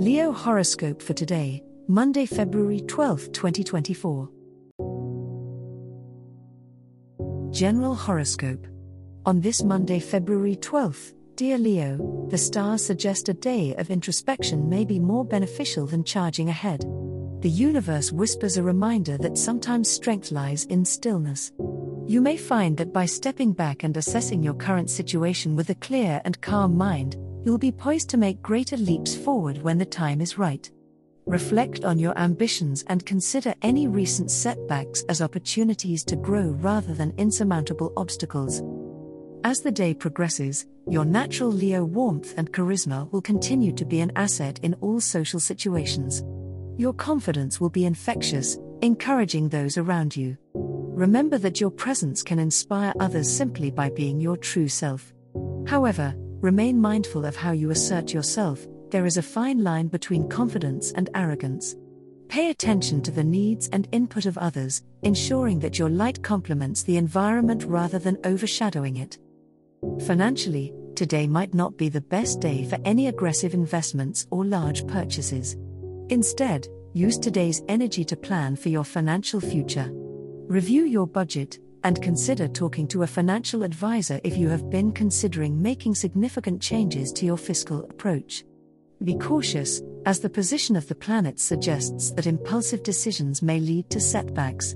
Leo horoscope for today, Monday, February 12, 2024. General horoscope. On this Monday, February 12th, dear Leo, the stars suggest a day of introspection may be more beneficial than charging ahead. The universe whispers a reminder that sometimes strength lies in stillness. You may find that by stepping back and assessing your current situation with a clear and calm mind, you'll be poised to make greater leaps forward when the time is right. Reflect on your ambitions and consider any recent setbacks as opportunities to grow rather than insurmountable obstacles. As the day progresses, your natural Leo warmth and charisma will continue to be an asset in all social situations. Your confidence will be infectious, encouraging those around you. Remember that your presence can inspire others simply by being your true self. However, Remain mindful of how you assert yourself, there is a fine line between confidence and arrogance. Pay attention to the needs and input of others, ensuring that your light complements the environment rather than overshadowing it. Financially, today might not be the best day for any aggressive investments or large purchases. Instead, use today's energy to plan for your financial future. Review your budget, and consider talking to a financial advisor if you have been considering making significant changes to your fiscal approach. Be cautious, as the position of the planets suggests that impulsive decisions may lead to setbacks.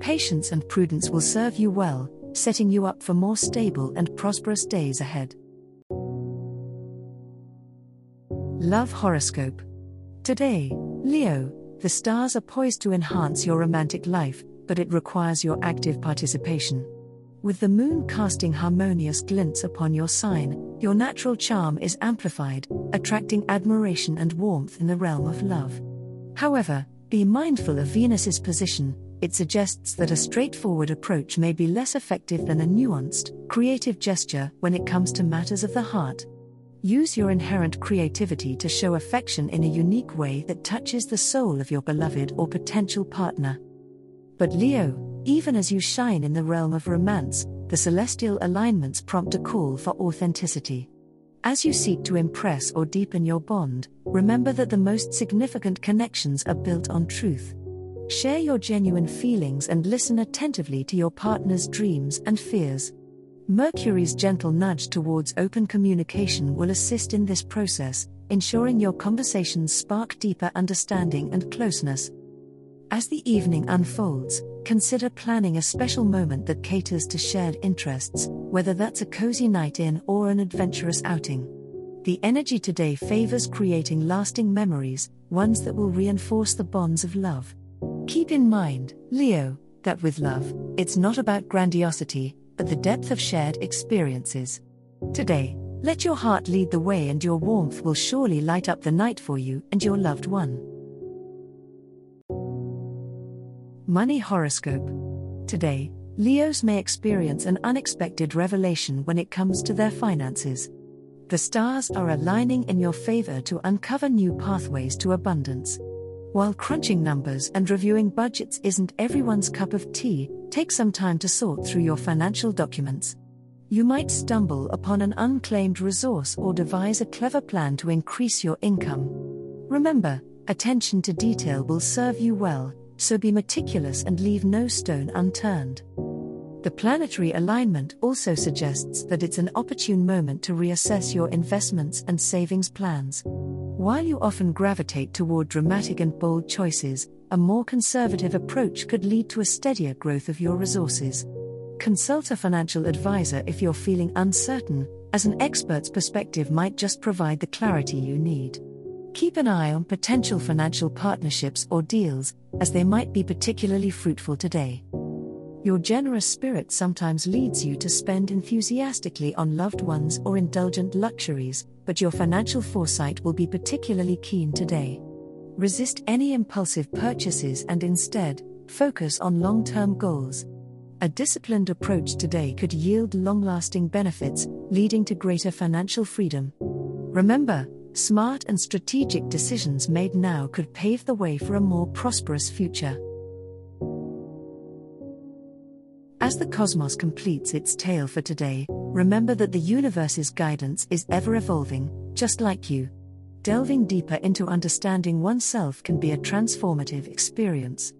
Patience and prudence will serve you well, setting you up for more stable and prosperous days ahead. Love Horoscope Today, Leo, the stars are poised to enhance your romantic life, but it requires your active participation. With the moon casting harmonious glints upon your sign, your natural charm is amplified, attracting admiration and warmth in the realm of love. However, be mindful of Venus's position, it suggests that a straightforward approach may be less effective than a nuanced, creative gesture when it comes to matters of the heart. Use your inherent creativity to show affection in a unique way that touches the soul of your beloved or potential partner. But Leo, even as you shine in the realm of romance, the celestial alignments prompt a call for authenticity. As you seek to impress or deepen your bond, remember that the most significant connections are built on truth. Share your genuine feelings and listen attentively to your partner's dreams and fears. Mercury's gentle nudge towards open communication will assist in this process, ensuring your conversations spark deeper understanding and closeness. As the evening unfolds, consider planning a special moment that caters to shared interests, whether that's a cozy night in or an adventurous outing. The energy today favors creating lasting memories, ones that will reinforce the bonds of love. Keep in mind, Leo, that with love, it's not about grandiosity, but the depth of shared experiences. Today, let your heart lead the way, and your warmth will surely light up the night for you and your loved one. Money Horoscope. Today, Leos may experience an unexpected revelation when it comes to their finances. The stars are aligning in your favor to uncover new pathways to abundance. While crunching numbers and reviewing budgets isn't everyone's cup of tea, take some time to sort through your financial documents. You might stumble upon an unclaimed resource or devise a clever plan to increase your income. Remember, attention to detail will serve you well, so be meticulous and leave no stone unturned. The planetary alignment also suggests that it's an opportune moment to reassess your investments and savings plans. While you often gravitate toward dramatic and bold choices, a more conservative approach could lead to a steadier growth of your resources. Consult a financial advisor if you're feeling uncertain, as an expert's perspective might just provide the clarity you need. Keep an eye on potential financial partnerships or deals, as they might be particularly fruitful today. Your generous spirit sometimes leads you to spend enthusiastically on loved ones or indulgent luxuries, but your financial foresight will be particularly keen today. Resist any impulsive purchases and instead, focus on long term goals. A disciplined approach today could yield long lasting benefits, leading to greater financial freedom. Remember, smart and strategic decisions made now could pave the way for a more prosperous future. As the cosmos completes its tale for today, remember that the universe's guidance is ever evolving, just like you. Delving deeper into understanding oneself can be a transformative experience.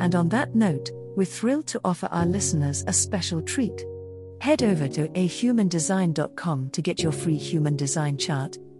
And on that note, we're thrilled to offer our listeners a special treat. Head over to ahumandesign.com to get your free human design chart,